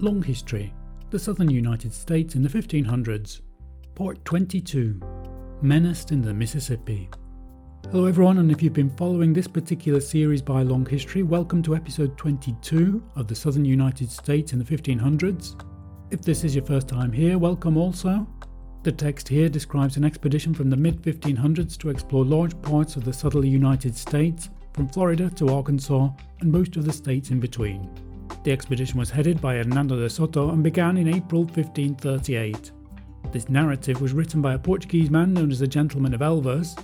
Long History The Southern United States in the 1500s. Part 22 Menaced in the Mississippi. Hello, everyone, and if you've been following this particular series by Long History, welcome to episode 22 of the Southern United States in the 1500s. If this is your first time here, welcome also. The text here describes an expedition from the mid 1500s to explore large parts of the southerly United States, from Florida to Arkansas, and most of the states in between. The expedition was headed by Hernando de Soto and began in April 1538. This narrative was written by a Portuguese man known as the Gentleman of Elvas,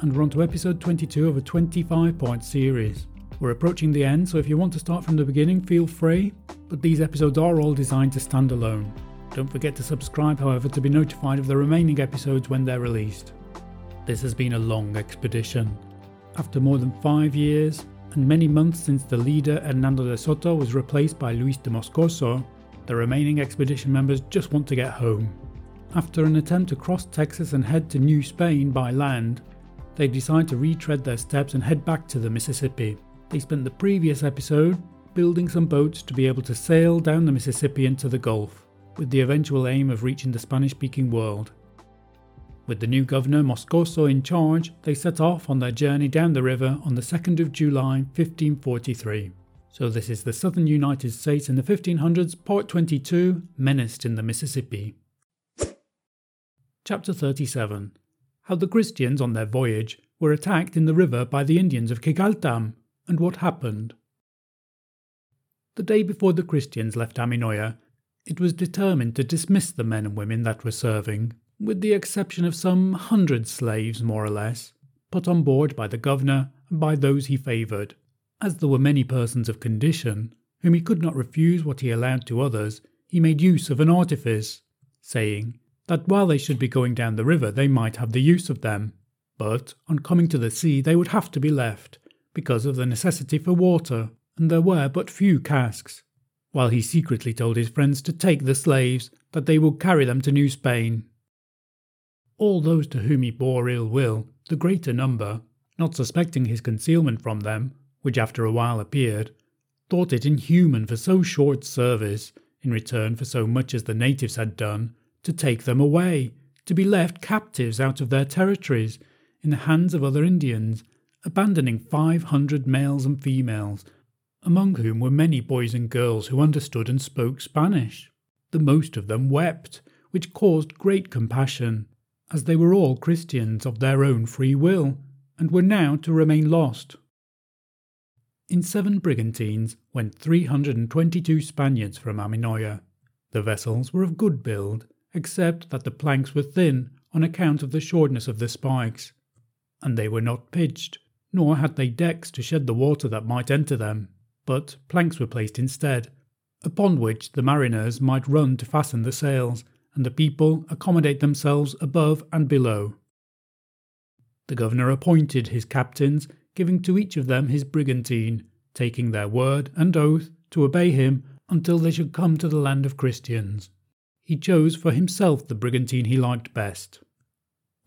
and we're on to episode 22 of a 25 part series. We're approaching the end, so if you want to start from the beginning, feel free, but these episodes are all designed to stand alone. Don't forget to subscribe, however, to be notified of the remaining episodes when they're released. This has been a long expedition. After more than five years, and many months since the leader Hernando de Soto was replaced by Luis de Moscoso, the remaining expedition members just want to get home. After an attempt to cross Texas and head to New Spain by land, they decide to retread their steps and head back to the Mississippi. They spent the previous episode building some boats to be able to sail down the Mississippi into the Gulf, with the eventual aim of reaching the Spanish speaking world. With the new governor Moscoso in charge, they set off on their journey down the river on the 2nd of July 1543. So, this is the southern United States in the 1500s, part 22 Menaced in the Mississippi. Chapter 37 How the Christians on their voyage were attacked in the river by the Indians of Quigaltam, and what happened. The day before the Christians left Aminoya, it was determined to dismiss the men and women that were serving with the exception of some hundred slaves, more or less, put on board by the governor and by those he favoured. As there were many persons of condition, whom he could not refuse what he allowed to others, he made use of an artifice, saying that while they should be going down the river, they might have the use of them, but on coming to the sea, they would have to be left, because of the necessity for water, and there were but few casks. While he secretly told his friends to take the slaves, that they would carry them to New Spain. All those to whom he bore ill will, the greater number, not suspecting his concealment from them, which after a while appeared, thought it inhuman for so short service, in return for so much as the natives had done, to take them away, to be left captives out of their territories, in the hands of other Indians, abandoning five hundred males and females, among whom were many boys and girls who understood and spoke Spanish. The most of them wept, which caused great compassion, as they were all Christians of their own free will, and were now to remain lost. In seven brigantines went 322 Spaniards from Aminoya. The vessels were of good build, except that the planks were thin on account of the shortness of the spikes, and they were not pitched, nor had they decks to shed the water that might enter them, but planks were placed instead, upon which the mariners might run to fasten the sails, and the people accommodate themselves above and below. The governor appointed his captains, giving to each of them his brigantine, taking their word and oath to obey him until they should come to the land of Christians. He chose for himself the brigantine he liked best.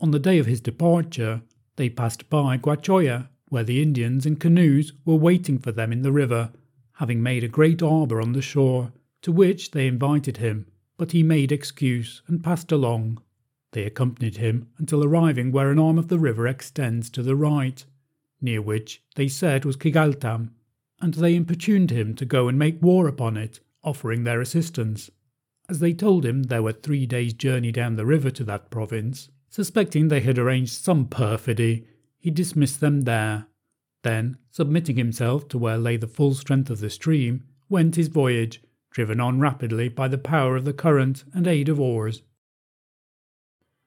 On the day of his departure, they passed by Guachoya, where the Indians in canoes were waiting for them in the river, having made a great arbour on the shore, to which they invited him but he made excuse and passed along. They accompanied him until arriving where an arm of the river extends to the right, near which they said was Quigaltam, and they importuned him to go and make war upon it, offering their assistance. As they told him there were three days' journey down the river to that province, suspecting they had arranged some perfidy, he dismissed them there. Then, submitting himself to where lay the full strength of the stream, went his voyage, driven on rapidly by the power of the current and aid of oars.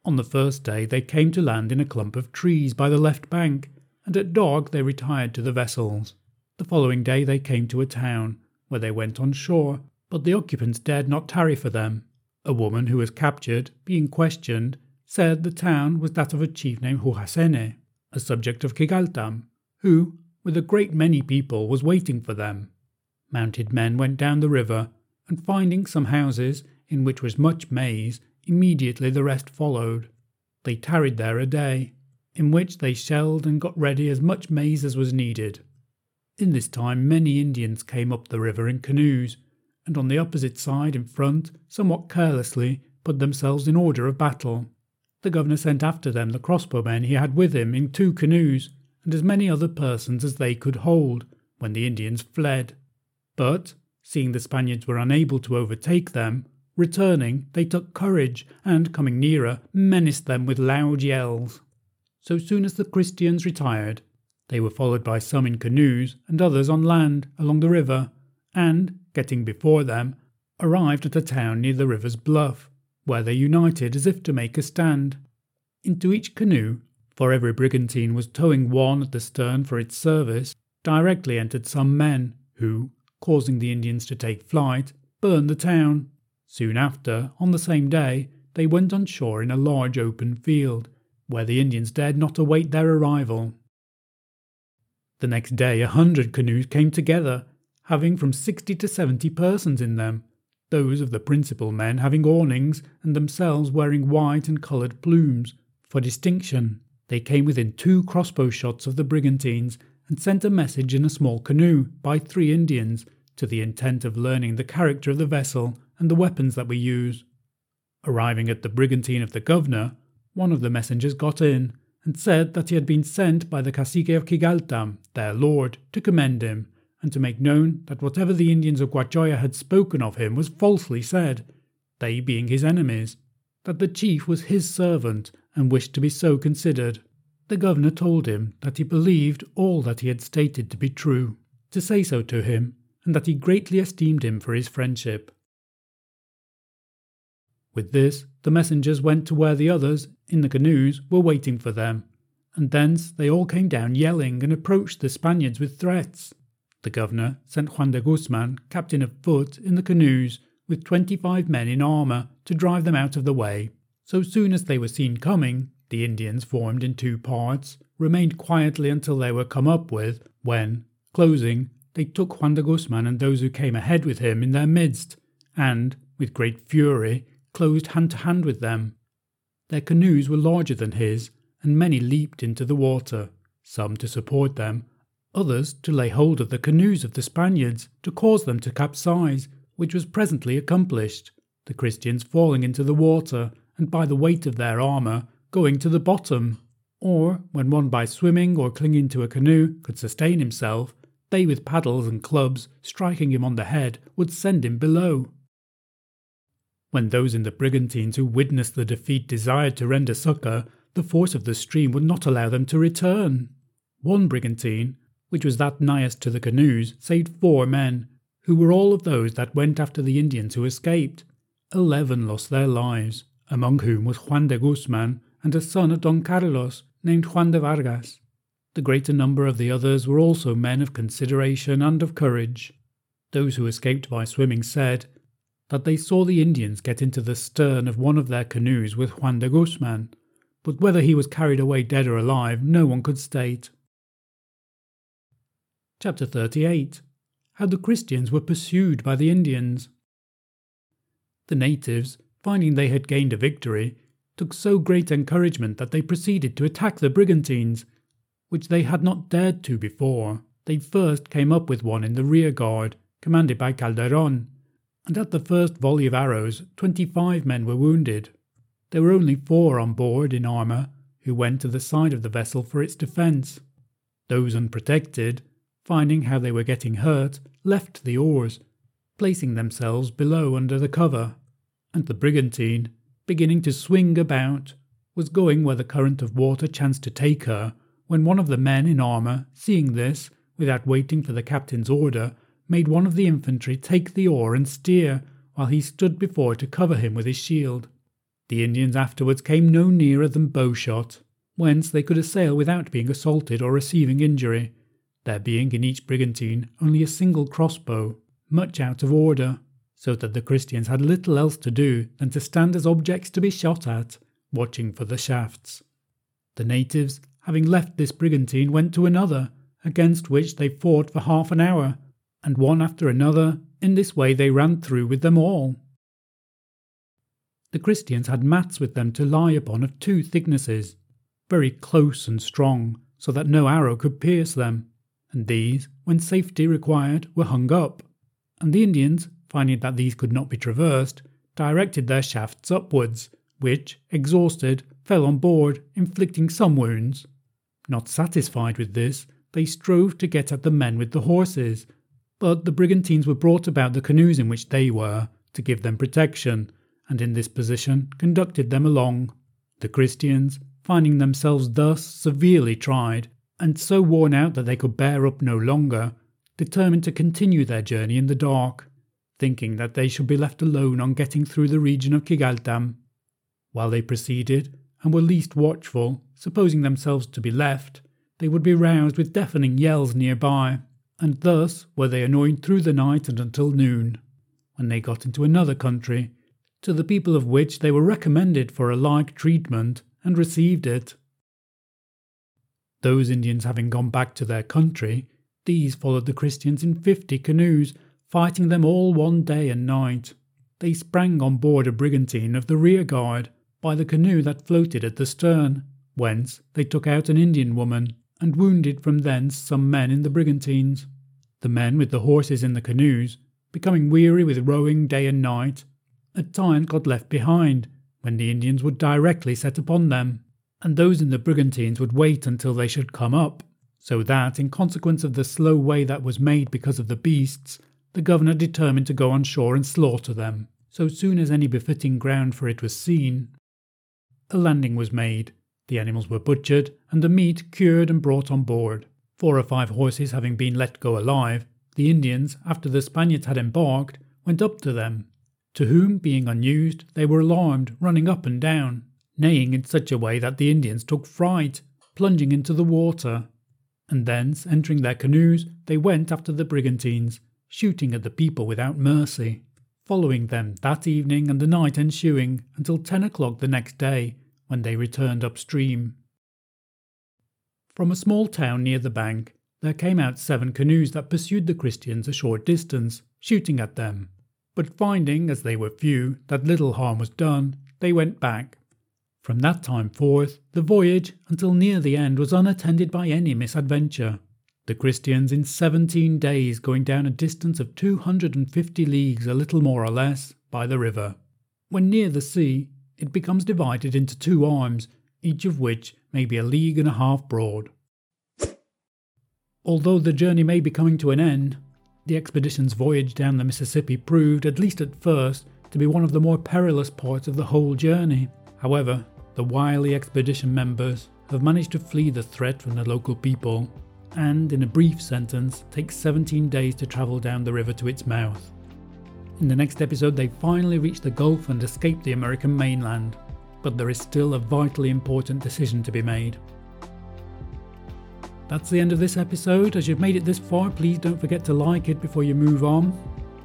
On the first day they came to land in a clump of trees by the left bank, and at dark they retired to the vessels. The following day they came to a town, where they went on shore, but the occupants dared not tarry for them. A woman who was captured, being questioned, said the town was that of a chief named Huhasene, a subject of Quigaltam, who, with a great many people, was waiting for them. Mounted men went down the river, and finding some houses in which was much maize, immediately the rest followed. They tarried there a day, in which they shelled and got ready as much maize as was needed. In this time many Indians came up the river in canoes, and on the opposite side in front, somewhat carelessly, put themselves in order of battle. The governor sent after them the crossbowmen he had with him in two canoes, and as many other persons as they could hold, when the Indians fled. But, seeing the Spaniards were unable to overtake them, returning, they took courage, and coming nearer, menaced them with loud yells. So soon as the Christians retired, they were followed by some in canoes and others on land along the river, and, getting before them, arrived at a town near the river's bluff, where they united as if to make a stand. Into each canoe, for every brigantine was towing one at the stern for its service, directly entered some men, who, causing the Indians to take flight, burned the town. Soon after, on the same day, they went on shore in a large open field, where the Indians dared not await their arrival. The next day, a hundred canoes came together, having from sixty to seventy persons in them, those of the principal men having awnings and themselves wearing white and coloured plumes. For distinction, they came within two crossbow shots of the brigantines and sent a message in a small canoe by three Indians to the intent of learning the character of the vessel and the weapons that we use. Arriving at the brigantine of the governor, one of the messengers got in and said that he had been sent by the cacique of Quigaltam, their lord, to commend him and to make known that whatever the Indians of Guachoya had spoken of him was falsely said, they being his enemies, that the chief was his servant and wished to be so considered. The governor told him that he believed all that he had stated to be true, to say so to him, and that he greatly esteemed him for his friendship. With this, the messengers went to where the others, in the canoes, were waiting for them, and thence they all came down yelling and approached the Spaniards with threats. The governor sent Juan de Guzman, captain of foot, in the canoes, with twenty five men in armour, to drive them out of the way. So soon as they were seen coming, the Indians formed in two parts, remained quietly until they were come up with, when, closing, they took Juan de Guzman and those who came ahead with him in their midst, and, with great fury, closed hand to hand with them. Their canoes were larger than his, and many leaped into the water, some to support them, others to lay hold of the canoes of the Spaniards to cause them to capsize, which was presently accomplished, the Christians falling into the water, and by the weight of their armour going to the bottom. Or, when one by swimming or clinging to a canoe could sustain himself, they with paddles and clubs, striking him on the head, would send him below. When those in the brigantines who witnessed the defeat desired to render succour, the force of the stream would not allow them to return. One brigantine, which was that nighest to the canoes, saved four men, who were all of those that went after the Indians who escaped. Eleven lost their lives, among whom was Juan de Guzman and a son of Don Carlos named Juan de Vargas. The greater number of the others were also men of consideration and of courage. Those who escaped by swimming said that they saw the Indians get into the stern of one of their canoes with Juan de Guzman, but whether he was carried away dead or alive no one could state. Chapter 38 How the Christians were pursued by the Indians. The natives, finding they had gained a victory, took so great encouragement that they proceeded to attack the brigantines, which they had not dared to before. They first came up with one in the rear guard, commanded by Calderon, and at the first volley of arrows, twenty five men were wounded. There were only four on board in armour, who went to the side of the vessel for its defence. Those unprotected finding how they were getting hurt, left the oars, placing themselves below under the cover, and the brigantine, beginning to swing about, was going where the current of water chanced to take her, when one of the men in armour, seeing this, without waiting for the captain's order, made one of the infantry take the oar and steer, while he stood before to cover him with his shield. The Indians afterwards came no nearer than bowshot, whence they could assail without being assaulted or receiving injury, there being in each brigantine only a single crossbow, much out of order, so that the Christians had little else to do than to stand as objects to be shot at, watching for the shafts. The natives, having left this brigantine, went to another, against which they fought for half an hour, and one after another, in this way they ran through with them all. The Christians had mats with them to lie upon of two thicknesses, very close and strong, so that no arrow could pierce them and these, when safety required, were hung up, and the Indians, finding that these could not be traversed, directed their shafts upwards, which, exhausted, fell on board, inflicting some wounds. Not satisfied with this, they strove to get at the men with the horses, but the brigantines were brought about the canoes in which they were, to give them protection, and in this position conducted them along. The Christians, finding themselves thus severely tried, and so worn out that they could bear up no longer, determined to continue their journey in the dark, thinking that they should be left alone on getting through the region of Quigaltam. While they proceeded, and were least watchful, supposing themselves to be left, they would be roused with deafening yells nearby, and thus were they annoyed through the night and until noon, when they got into another country, to the people of which they were recommended for a like treatment, and received it. Those Indians having gone back to their country, these followed the Christians in fifty canoes, fighting them all one day and night. They sprang on board a brigantine of the rear guard by the canoe that floated at the stern, whence they took out an Indian woman, and wounded from thence some men in the brigantines. The men with the horses in the canoes, becoming weary with rowing day and night, at times got left behind, when the Indians would directly set upon them, and those in the brigantines would wait until they should come up, so that, in consequence of the slow way that was made because of the beasts, the governor determined to go on shore and slaughter them, so soon as any befitting ground for it was seen. A landing was made, the animals were butchered, and the meat cured and brought on board. Four or five horses having been let go alive, the Indians, after the Spaniards had embarked, went up to them, to whom, being unused, they were alarmed, running up and down, neighing in such a way that the Indians took fright, plunging into the water. And thence, entering their canoes, they went after the brigantines, shooting at the people without mercy, following them that evening and the night ensuing until ten o'clock the next day, when they returned upstream. From a small town near the bank, there came out seven canoes that pursued the Christians a short distance, shooting at them. But finding, as they were few, that little harm was done, they went back. From that time forth, the voyage, until near the end, was unattended by any misadventure. The Christians, in seventeen days, going down a distance of two hundred and fifty leagues, a little more or less, by the river. When near the sea, it becomes divided into two arms, each of which may be a league and a half broad. Although the journey may be coming to an end, the expedition's voyage down the Mississippi proved, at least at first, to be one of the more perilous parts of the whole journey. However, the wily expedition members have managed to flee the threat from the local people, and in a brief sentence, takes 17 days to travel down the river to its mouth. In the next episode, they finally reach the Gulf and escape the American mainland, but there is still a vitally important decision to be made. That's the end of this episode. As you've made it this far, please don't forget to like it before you move on.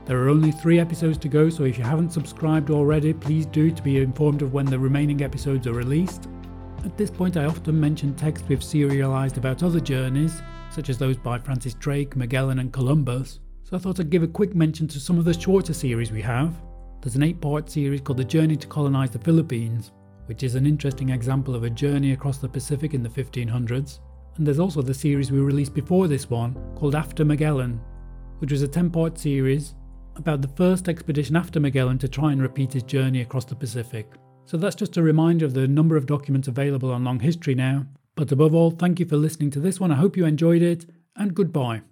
There are only three episodes to go, so if you haven't subscribed already, please do to be informed of when the remaining episodes are released. At this point, I often mention texts we've serialised about other journeys, such as those by Francis Drake, Magellan, and Columbus so I thought I'd give a quick mention to some of the shorter series we have. There's an eight part series called The Journey to Colonize the Philippines, which is an interesting example of a journey across the Pacific in the 1500s. And there's also the series we released before this one called After Magellan, which was a 10 part series about the first expedition after Magellan to try and repeat his journey across the Pacific. So that's just a reminder of the number of documents available on Long History now. But above all, thank you for listening to this one. I hope you enjoyed it, and goodbye.